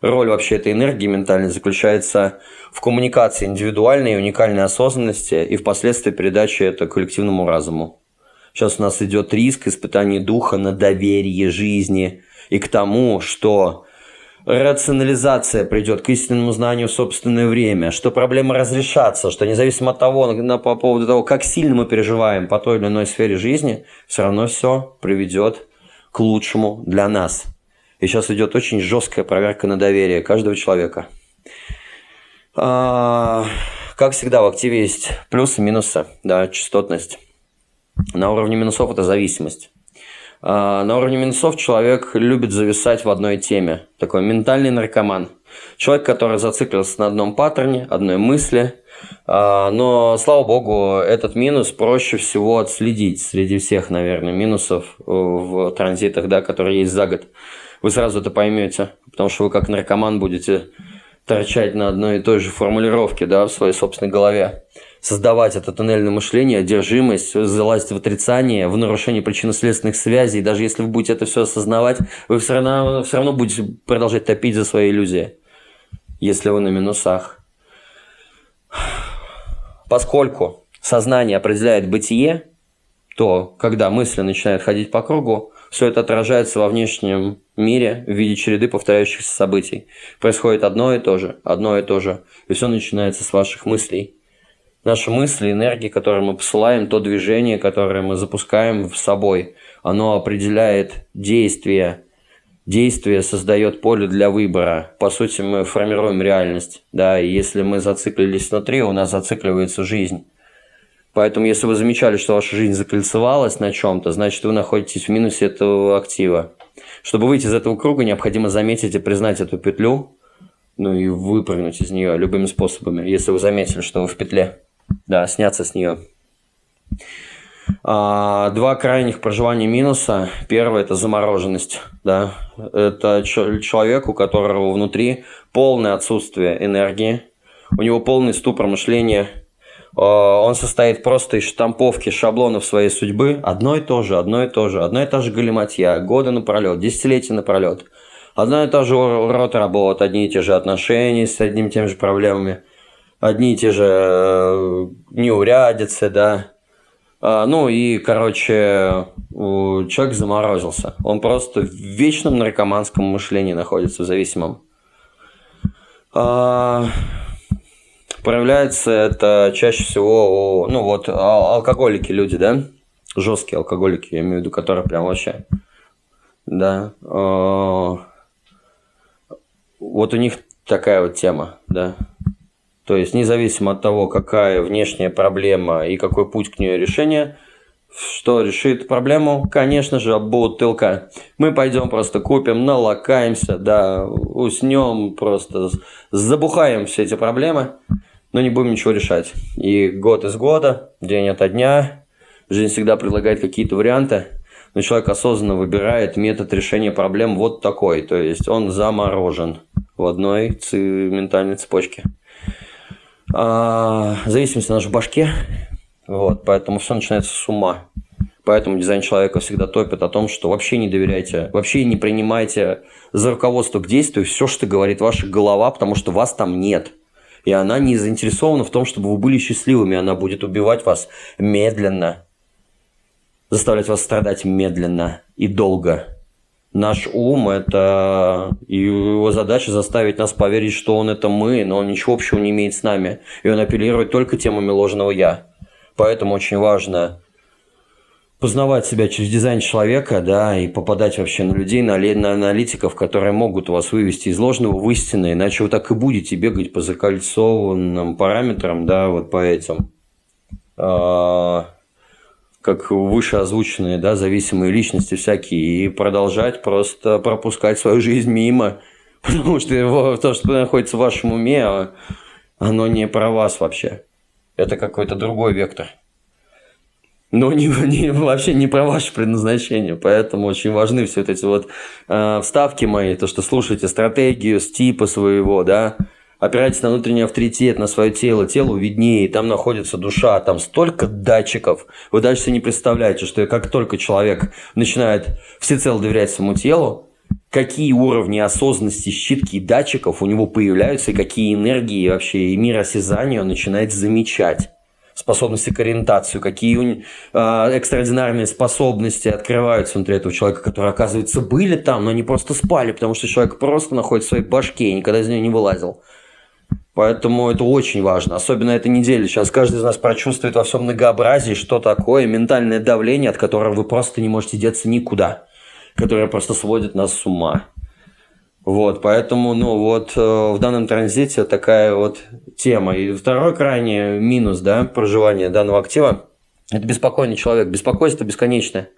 Роль вообще этой энергии ментальной заключается в коммуникации индивидуальной и уникальной осознанности и впоследствии передаче это коллективному разуму. Сейчас у нас идет риск испытаний духа на доверие жизни и к тому, что рационализация придет к истинному знанию в собственное время, что проблемы разрешатся, что независимо от того, на, по поводу того, как сильно мы переживаем по той или иной сфере жизни, все равно все приведет к лучшему для нас. И сейчас идет очень жесткая проверка на доверие каждого человека. А, как всегда в активе есть плюсы и минусы, да, частотность. На уровне минусов это зависимость. А, на уровне минусов человек любит зависать в одной теме. Такой ментальный наркоман. Человек, который зациклился на одном паттерне, одной мысли. А, но, слава богу, этот минус проще всего отследить среди всех, наверное, минусов в транзитах, да, которые есть за год. Вы сразу это поймете, потому что вы как наркоман будете торчать на одной и той же формулировке да, в своей собственной голове создавать это туннельное мышление, одержимость, залазить в отрицание, в нарушение причинно-следственных связей. Даже если вы будете это все осознавать, вы все равно, все равно будете продолжать топить за свои иллюзии, если вы на минусах. Поскольку сознание определяет бытие, то когда мысли начинают ходить по кругу, все это отражается во внешнем мире в виде череды повторяющихся событий. Происходит одно и то же, одно и то же. И все начинается с ваших мыслей наши мысли, энергии, которые мы посылаем, то движение, которое мы запускаем в собой, оно определяет действие. Действие создает поле для выбора. По сути, мы формируем реальность. Да, и если мы зациклились внутри, у нас зацикливается жизнь. Поэтому, если вы замечали, что ваша жизнь закольцевалась на чем-то, значит, вы находитесь в минусе этого актива. Чтобы выйти из этого круга, необходимо заметить и признать эту петлю, ну и выпрыгнуть из нее любыми способами, если вы заметили, что вы в петле. Да, сняться с нее. А, два крайних проживания минуса. Первое – это замороженность. Да? Это человек, у которого внутри полное отсутствие энергии, у него полный ступор мышления, а, он состоит просто из штамповки шаблонов своей судьбы. Одно и то же, одно и то же, одно и та же галиматья, годы напролет, десятилетия напролет. Одна и та же рота работ, одни и те же отношения с одними и теми же проблемами – одни и те же э, неурядицы, да. А, ну и, короче, человек заморозился. Он просто в вечном наркоманском мышлении находится, в зависимом. А, проявляется это чаще всего, ну вот, алкоголики люди, да? Жесткие алкоголики, я имею в виду, которые прям вообще, да. А, вот у них такая вот тема, да. То есть независимо от того, какая внешняя проблема и какой путь к нее решения, что решит проблему? Конечно же, бутылка. Мы пойдем просто купим, налакаемся, да, уснем, просто забухаем все эти проблемы, но не будем ничего решать. И год из года, день ото дня, жизнь всегда предлагает какие-то варианты, но человек осознанно выбирает метод решения проблем вот такой, то есть он заморожен в одной ментальной цепочке а, зависимость она в башке, вот, поэтому все начинается с ума. Поэтому дизайн человека всегда топит о том, что вообще не доверяйте, вообще не принимайте за руководство к действию все, что говорит ваша голова, потому что вас там нет. И она не заинтересована в том, чтобы вы были счастливыми. Она будет убивать вас медленно, заставлять вас страдать медленно и долго. Наш ум – это его задача заставить нас поверить, что он – это мы, но он ничего общего не имеет с нами. И он апеллирует только темами ложного «я». Поэтому очень важно познавать себя через дизайн человека, да, и попадать вообще на людей, на, на аналитиков, которые могут вас вывести из ложного в истинное, иначе вы так и будете бегать по закольцованным параметрам, да, вот по этим. А, как выше озвученные, да, зависимые личности всякие, и продолжать просто пропускать свою жизнь мимо, [LAUGHS] потому что то, что находится в вашем уме, а оно не про вас вообще. Это какой-то другой вектор. Но не, не, вообще не про ваше предназначение, поэтому очень важны все вот эти вот э, вставки мои, то, что слушаете стратегию, с типа своего, да, опирайтесь на внутренний авторитет, на свое тело, телу виднее, там находится душа, там столько датчиков. Вы даже себе не представляете, что как только человек начинает всецело доверять своему телу, какие уровни осознанности, щитки и датчиков у него появляются, и какие энергии вообще и мир осязания он начинает замечать способности к ориентации, какие э, экстраординарные способности открываются внутри этого человека, которые, оказывается, были там, но они просто спали, потому что человек просто находится в своей башке и никогда из нее не вылазил. Поэтому это очень важно, особенно эта неделя. Сейчас каждый из нас прочувствует во всем многообразии, что такое ментальное давление, от которого вы просто не можете деться никуда, которое просто сводит нас с ума. Вот, поэтому, ну, вот э, в данном транзите такая вот тема. И второй крайний минус, да, проживания данного актива – это беспокойный человек. Беспокойство бесконечное.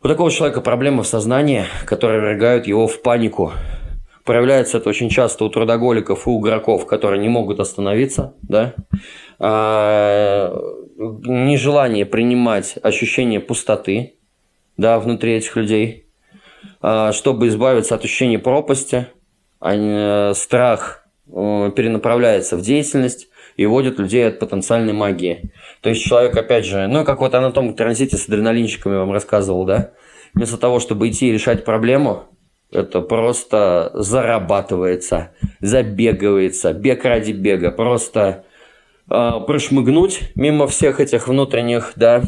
У такого человека проблемы в сознании, которые ввергают его в панику. Проявляется это очень часто у трудоголиков и у игроков, которые не могут остановиться, да. А, нежелание принимать ощущение пустоты, да, внутри этих людей – а, чтобы избавиться от ощущения пропасти, э, страх э, перенаправляется в деятельность и вводит людей от потенциальной магии. То есть человек, опять же, ну, как вот анатом транзите с адреналинчиками вам рассказывал, да, вместо того, чтобы идти и решать проблему, это просто зарабатывается, забегивается, бег ради бега, просто э, прошмыгнуть мимо всех этих внутренних, да,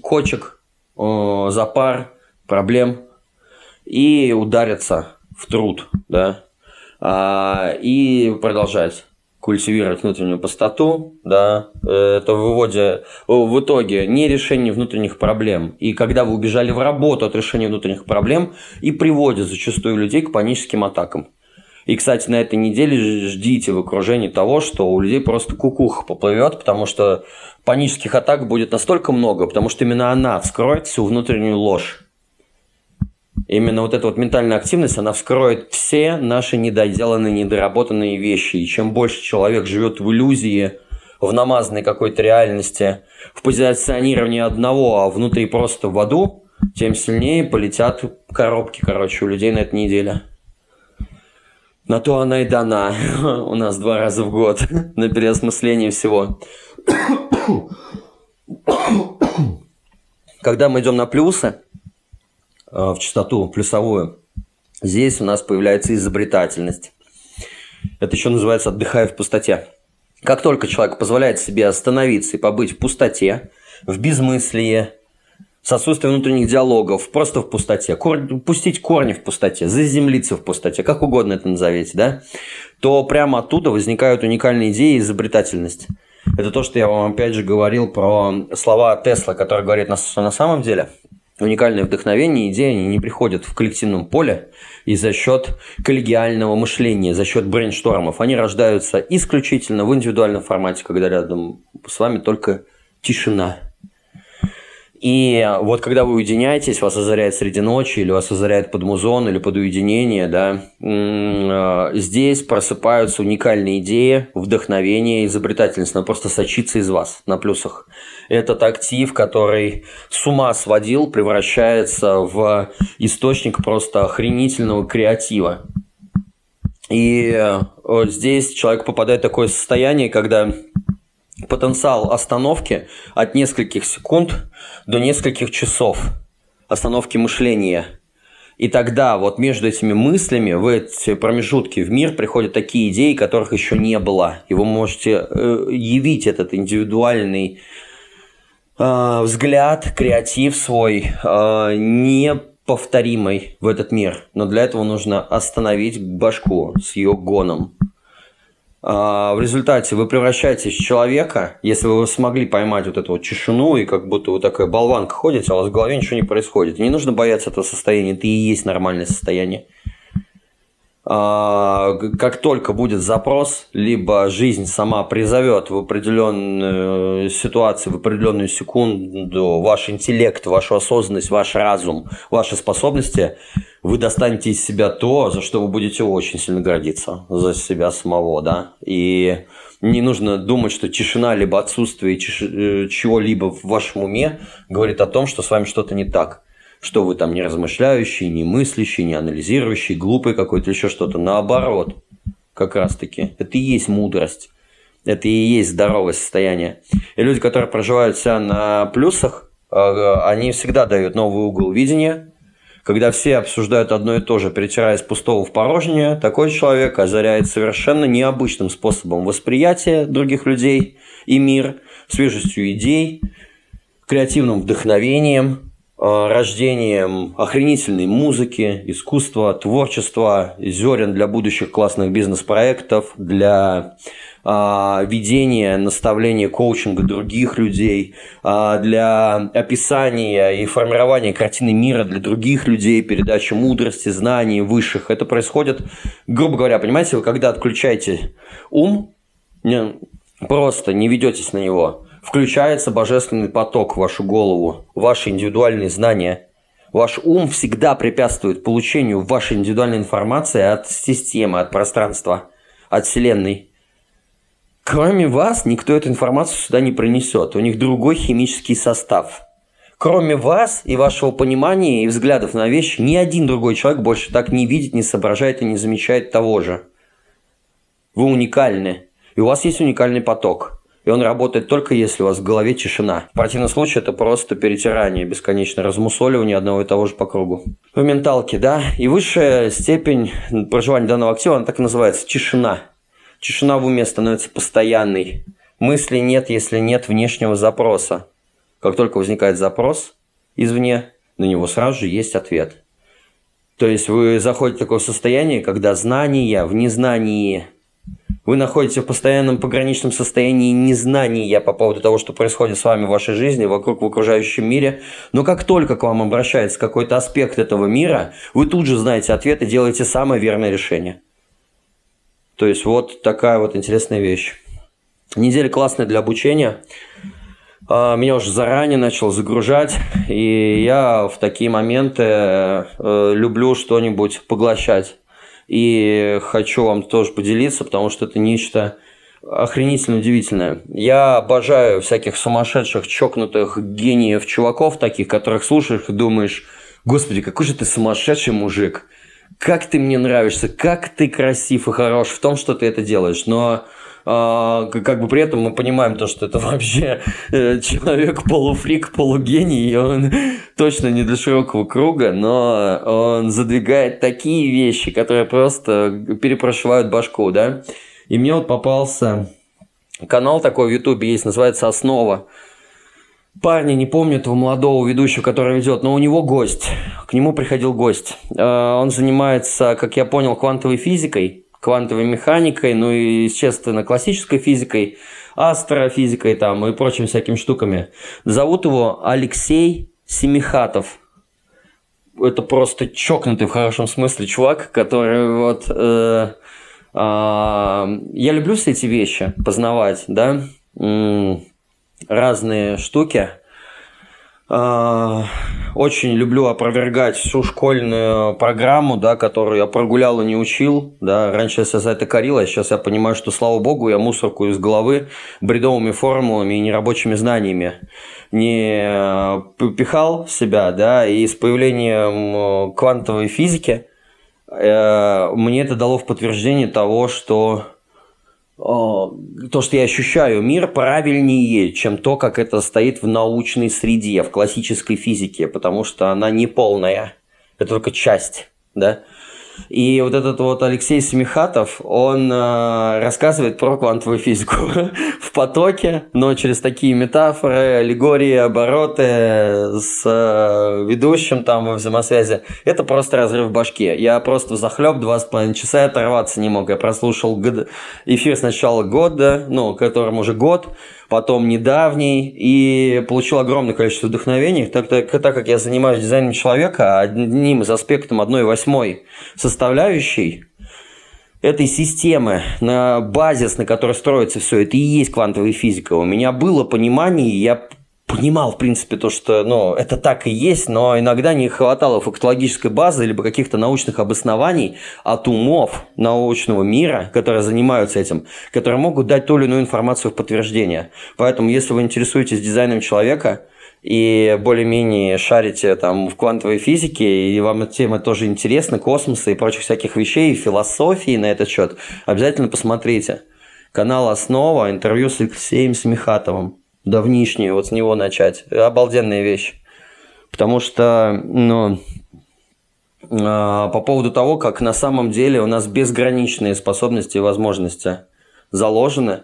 кочек, э, запар, проблем, и удариться в труд, да, а, и продолжать культивировать внутреннюю пустоту, да, это выводя в итоге не решение внутренних проблем. И когда вы убежали в работу от решения внутренних проблем, и приводит зачастую людей к паническим атакам. И, кстати, на этой неделе ждите в окружении того, что у людей просто кукуха поплывет, потому что панических атак будет настолько много, потому что именно она вскроет всю внутреннюю ложь именно вот эта вот ментальная активность, она вскроет все наши недоделанные, недоработанные вещи. И чем больше человек живет в иллюзии, в намазанной какой-то реальности, в позиционировании одного, а внутри просто в аду, тем сильнее полетят коробки, короче, у людей на этой неделе. На то она и дана [LAUGHS] у нас два раза в год [LAUGHS] на переосмысление всего. [COUGHS] Когда мы идем на плюсы, в частоту плюсовую, здесь у нас появляется изобретательность. Это еще называется «отдыхая в пустоте». Как только человек позволяет себе остановиться и побыть в пустоте, в безмыслии, с отсутствием внутренних диалогов, просто в пустоте, кор... пустить корни в пустоте, заземлиться в пустоте, как угодно это назовите, да, то прямо оттуда возникают уникальные идеи и изобретательность. Это то, что я вам опять же говорил про слова Тесла, который говорит на, на самом деле – уникальное вдохновение, идеи, они не приходят в коллективном поле и за счет коллегиального мышления, за счет брейнштормов. Они рождаются исключительно в индивидуальном формате, когда рядом с вами только тишина. И вот когда вы уединяетесь, вас озаряет среди ночи, или вас озаряет под музон, или под уединение, да, э, здесь просыпаются уникальные идеи, вдохновение, изобретательность, она просто сочится из вас на плюсах. Этот актив, который с ума сводил, превращается в источник просто охренительного креатива. И э, здесь человек попадает в такое состояние, когда потенциал остановки от нескольких секунд до нескольких часов остановки мышления. И тогда вот между этими мыслями в эти промежутки в мир приходят такие идеи, которых еще не было. И вы можете э, явить этот индивидуальный э, взгляд, креатив свой, э, неповторимый в этот мир. Но для этого нужно остановить башку с ее гоном. А, в результате вы превращаетесь в человека, если вы смогли поймать вот эту вот тишину, и как будто вы такая болванка ходите, а у вас в голове ничего не происходит. не нужно бояться этого состояния, это и есть нормальное состояние. А, как только будет запрос, либо жизнь сама призовет в определенную ситуацию, в определенную секунду ваш интеллект, вашу осознанность, ваш разум, ваши способности, вы достанете из себя то, за что вы будете очень сильно гордиться, за себя самого, да, и не нужно думать, что тишина либо отсутствие э, чего-либо в вашем уме говорит о том, что с вами что-то не так что вы там не размышляющий, не мыслящий, не анализирующий, глупый какой-то, еще что-то. Наоборот, как раз-таки. Это и есть мудрость. Это и есть здоровое состояние. И люди, которые проживают себя на плюсах, э, они всегда дают новый угол видения. Когда все обсуждают одно и то же, перетирая из пустого в порожнее, такой человек озаряет совершенно необычным способом восприятия других людей и мир, свежестью идей, креативным вдохновением, рождением охренительной музыки, искусства, творчества, зерен для будущих классных бизнес-проектов, для а, ведения, наставления, коучинга других людей, а, для описания и формирования картины мира для других людей, передачи мудрости, знаний высших. Это происходит, грубо говоря, понимаете, вы когда отключаете ум, просто не ведетесь на него – включается божественный поток в вашу голову, ваши индивидуальные знания. Ваш ум всегда препятствует получению вашей индивидуальной информации от системы, от пространства, от Вселенной. Кроме вас, никто эту информацию сюда не принесет. У них другой химический состав. Кроме вас и вашего понимания и взглядов на вещи, ни один другой человек больше так не видит, не соображает и не замечает того же. Вы уникальны. И у вас есть уникальный поток – он работает только если у вас в голове тишина. В противном случае это просто перетирание, бесконечное размусоливание одного и того же по кругу. В менталке, да, и высшая степень проживания данного актива, она так и называется – тишина. Тишина в уме становится постоянной. Мысли нет, если нет внешнего запроса. Как только возникает запрос извне, на него сразу же есть ответ. То есть вы заходите в такое состояние, когда знание в незнании – вы находитесь в постоянном пограничном состоянии незнания по поводу того, что происходит с вами в вашей жизни, вокруг в окружающем мире. Но как только к вам обращается какой-то аспект этого мира, вы тут же знаете ответ и делаете самое верное решение. То есть вот такая вот интересная вещь. Неделя классная для обучения. А, меня уже заранее начал загружать, и я в такие моменты э, люблю что-нибудь поглощать. И хочу вам тоже поделиться, потому что это нечто охренительно удивительное. Я обожаю всяких сумасшедших, чокнутых гениев, чуваков таких, которых слушаешь и думаешь, господи, какой же ты сумасшедший мужик. Как ты мне нравишься, как ты красив и хорош в том, что ты это делаешь. Но как бы при этом мы понимаем то, что это [LAUGHS] вообще э, человек полуфрик, полугений, и он [LAUGHS] точно не для широкого круга, но он задвигает такие вещи, которые просто перепрошивают башку, да. И мне вот попался канал такой в Ютубе есть, называется «Основа». Парня, не помню этого молодого ведущего, который ведет, но у него гость. К нему приходил гость. А, он занимается, как я понял, квантовой физикой квантовой механикой, ну и, естественно, классической физикой, астрофизикой там и прочими всякими штуками. Зовут его Алексей Семихатов. Это просто чокнутый в хорошем смысле чувак, который вот... Э, э, я люблю все эти вещи познавать, да, разные штуки. А, очень люблю опровергать всю школьную программу, да, которую я прогулял и не учил. Да. Раньше я за это корил, а сейчас я понимаю, что, слава богу, я мусорку из головы бредовыми формулами и нерабочими знаниями не э, пихал себя, да, и с появлением э, квантовой физики э, мне это дало в подтверждение того, что то, что я ощущаю мир, правильнее, чем то, как это стоит в научной среде, в классической физике, потому что она не полная, это только часть, да. И вот этот вот Алексей Смехатов, он э, рассказывает про квантовую физику [LAUGHS] в потоке, но через такие метафоры, аллегории, обороты с э, ведущим там во взаимосвязи. Это просто разрыв в башке. Я просто захлеб два с половиной часа оторваться не мог. Я прослушал эфир сначала года, ну, которым уже год, потом недавний, и получил огромное количество вдохновений, так, так, так как я занимаюсь дизайном человека, одним из аспектов одной восьмой составляющей этой системы, на базис, на который строится все, это и есть квантовая физика. У меня было понимание, я понимал, в принципе, то, что ну, это так и есть, но иногда не хватало фактологической базы либо каких-то научных обоснований от умов научного мира, которые занимаются этим, которые могут дать ту или иную информацию в подтверждение. Поэтому, если вы интересуетесь дизайном человека, и более-менее шарите там в квантовой физике, и вам эта тема тоже интересна, космоса и прочих всяких вещей, философии на этот счет, обязательно посмотрите. Канал «Основа», интервью с Алексеем Смехатовым. Давнишнее, вот с него начать. Обалденная вещь. Потому что, ну, а, по поводу того, как на самом деле у нас безграничные способности и возможности заложены.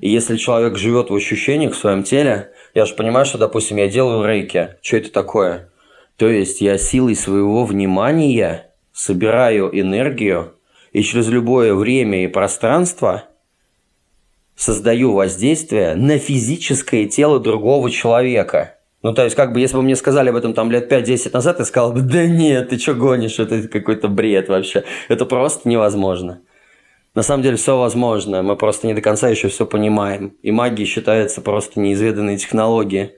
И если человек живет в ощущениях в своем теле, я же понимаю, что, допустим, я делаю рейки. Что это такое? То есть я силой своего внимания собираю энергию и через любое время и пространство создаю воздействие на физическое тело другого человека. Ну, то есть, как бы, если бы мне сказали об этом там лет 5-10 назад, я сказал бы, да нет, ты что гонишь, это какой-то бред вообще. Это просто невозможно. На самом деле все возможно, мы просто не до конца еще все понимаем. И магия считается просто неизведанной технологией.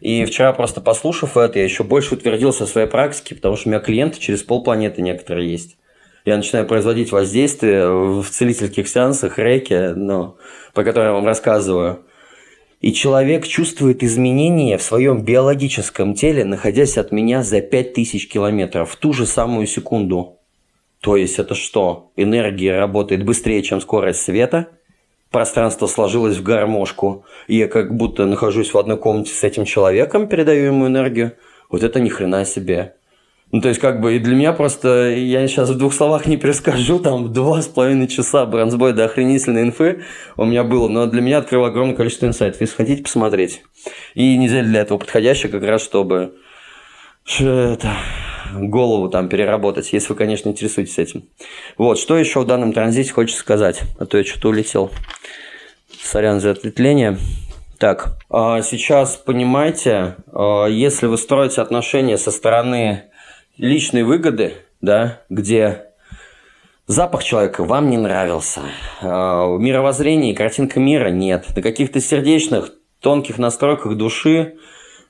И вчера просто послушав это, я еще больше утвердился в своей практике, потому что у меня клиенты через полпланеты некоторые есть. Я начинаю производить воздействие в целительских сеансах, рейки, ну, по которым я вам рассказываю. И человек чувствует изменения в своем биологическом теле, находясь от меня за 5000 километров в ту же самую секунду. То есть это что? Энергия работает быстрее, чем скорость света. Пространство сложилось в гармошку. И я как будто нахожусь в одной комнате с этим человеком, передаю ему энергию. Вот это ни хрена себе. Ну, то есть, как бы, и для меня просто, я сейчас в двух словах не перескажу, там, два с половиной часа бронзбой до охренительной инфы у меня было, но для меня открыло огромное количество инсайтов. Если хотите посмотреть. И неделя для этого подходящая, как раз, чтобы это, голову там переработать, если вы, конечно, интересуетесь этим. Вот, что еще в данном транзите хочется сказать, а то я что-то улетел. Сорян за ответвление. Так, а сейчас понимаете, а, если вы строите отношения со стороны личной выгоды, да, где запах человека вам не нравился, а, в мировоззрении картинка мира нет, на каких-то сердечных, тонких настройках души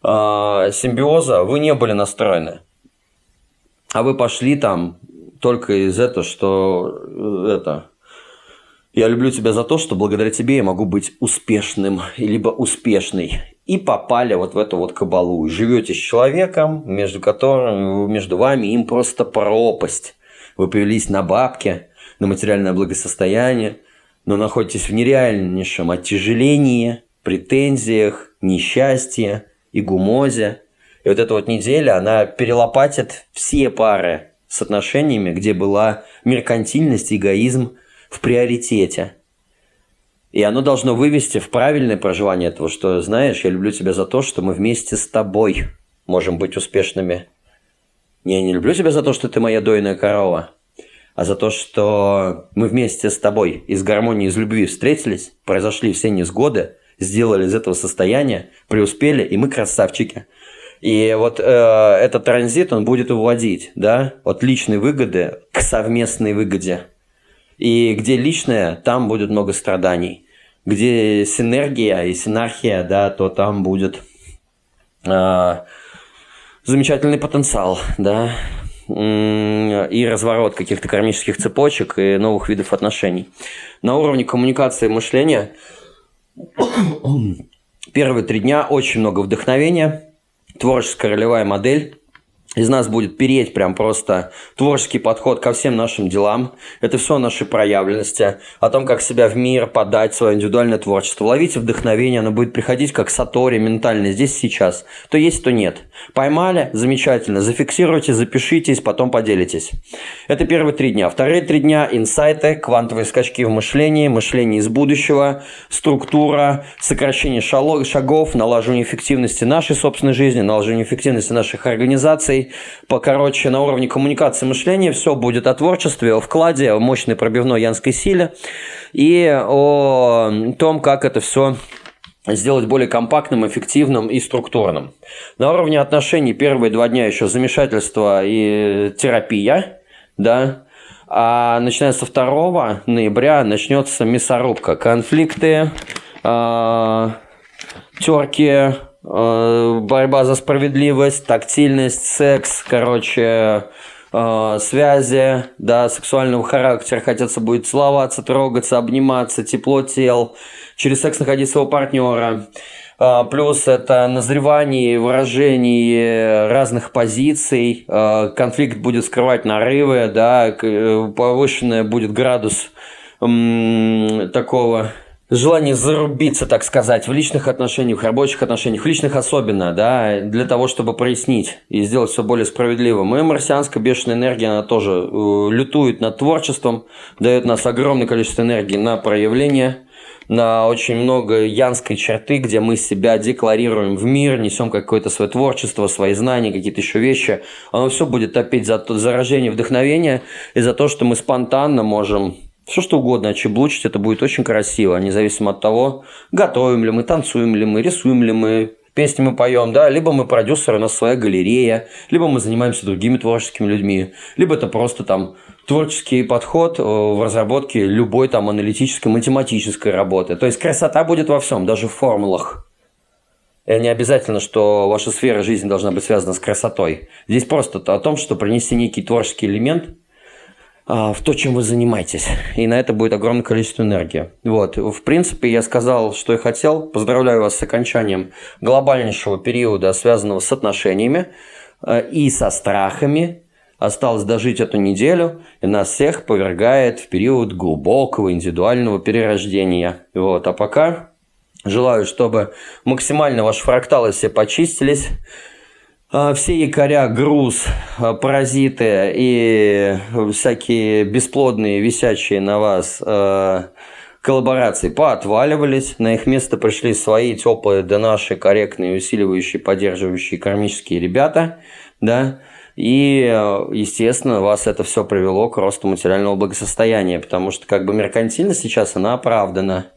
симбиоза вы не были настроены. А вы пошли там только из этого, что э, это... Я люблю тебя за то, что благодаря тебе я могу быть успешным, либо успешной. И попали вот в эту вот кабалу. Живете с человеком, между которым, между вами им просто пропасть. Вы повелись на бабки, на материальное благосостояние, но находитесь в нереальнейшем оттяжелении, претензиях, несчастье и гумозе. И вот эта вот неделя, она перелопатит все пары с отношениями, где была меркантильность, эгоизм в приоритете. И оно должно вывести в правильное проживание этого, что, знаешь, я люблю тебя за то, что мы вместе с тобой можем быть успешными. Я не люблю тебя за то, что ты моя дойная корова, а за то, что мы вместе с тобой из гармонии, из любви встретились, произошли все несгоды, сделали из этого состояния, преуспели, и мы красавчики. И вот э, этот транзит, он будет уводить, да, от личной выгоды к совместной выгоде. И где личное, там будет много страданий. Где синергия и синархия, да, то там будет э, замечательный потенциал, да, и разворот каких-то кармических цепочек и новых видов отношений. На уровне коммуникации и мышления [COUGHS] первые три дня очень много вдохновения, творческая ролевая модель из нас будет переть прям просто творческий подход ко всем нашим делам. Это все наши проявленности, о том, как себя в мир подать, свое индивидуальное творчество. Ловите вдохновение, оно будет приходить как сатори ментально, здесь сейчас. То есть, то нет. Поймали? Замечательно. Зафиксируйте, запишитесь, потом поделитесь. Это первые три дня. Вторые три дня – инсайты, квантовые скачки в мышлении, мышление из будущего, структура, сокращение шагов, налаживание эффективности нашей собственной жизни, налаживание эффективности наших организаций, Покороче, на уровне коммуникации мышления все будет о творчестве, о вкладе, о мощной пробивной янской силе и о том, как это все сделать более компактным, эффективным и структурным. На уровне отношений первые два дня еще замешательство и терапия, да, А начиная со 2 ноября начнется мясорубка. Конфликты, э, терки, борьба за справедливость, тактильность, секс, короче, э, связи, да, сексуального характера, хотятся будет целоваться, трогаться, обниматься, тепло тел, через секс находить своего партнера. А, плюс это назревание выражение разных позиций. Конфликт будет скрывать нарывы, да, э, повышенный будет градус такого желание зарубиться, так сказать, в личных отношениях, в рабочих отношениях, в личных особенно, да, для того, чтобы прояснить и сделать все более справедливым. И марсианская бешеная энергия, она тоже э, лютует над творчеством, дает нас огромное количество энергии на проявление, на очень много янской черты, где мы себя декларируем в мир, несем какое-то свое творчество, свои знания, какие-то еще вещи. Оно все будет топить за заражение вдохновения и за то, что мы спонтанно можем все что угодно очеблучить, это будет очень красиво, независимо от того, готовим ли мы, танцуем ли мы, рисуем ли мы, песни мы поем, да, либо мы продюсеры, у нас своя галерея, либо мы занимаемся другими творческими людьми, либо это просто там творческий подход э, в разработке любой там аналитической, математической работы. То есть красота будет во всем, даже в формулах. И не обязательно, что ваша сфера жизни должна быть связана с красотой. Здесь просто о том, что принести некий творческий элемент – в то, чем вы занимаетесь. И на это будет огромное количество энергии. Вот. В принципе, я сказал, что я хотел. Поздравляю вас с окончанием глобальнейшего периода, связанного с отношениями э, и со страхами. Осталось дожить эту неделю, и нас всех повергает в период глубокого индивидуального перерождения. Вот. А пока желаю, чтобы максимально ваши фракталы все почистились, а, все якоря, груз, а, паразиты и всякие бесплодные, висячие на вас а, коллаборации поотваливались, на их место пришли свои теплые, да наши корректные, усиливающие, поддерживающие кармические ребята, да, и, естественно, вас это все привело к росту материального благосостояния, потому что как бы меркантильность сейчас, она оправдана.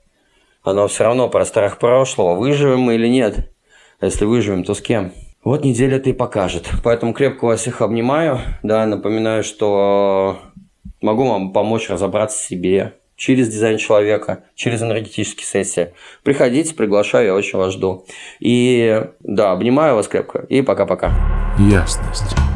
Она все равно про страх прошлого, выживем мы или нет. А если выживем, то с кем? Вот неделя и покажет. Поэтому крепко вас всех обнимаю. Да, напоминаю, что могу вам помочь разобраться в себе через дизайн человека, через энергетические сессии. Приходите, приглашаю, я очень вас жду. И да, обнимаю вас крепко. И пока-пока. Ясность.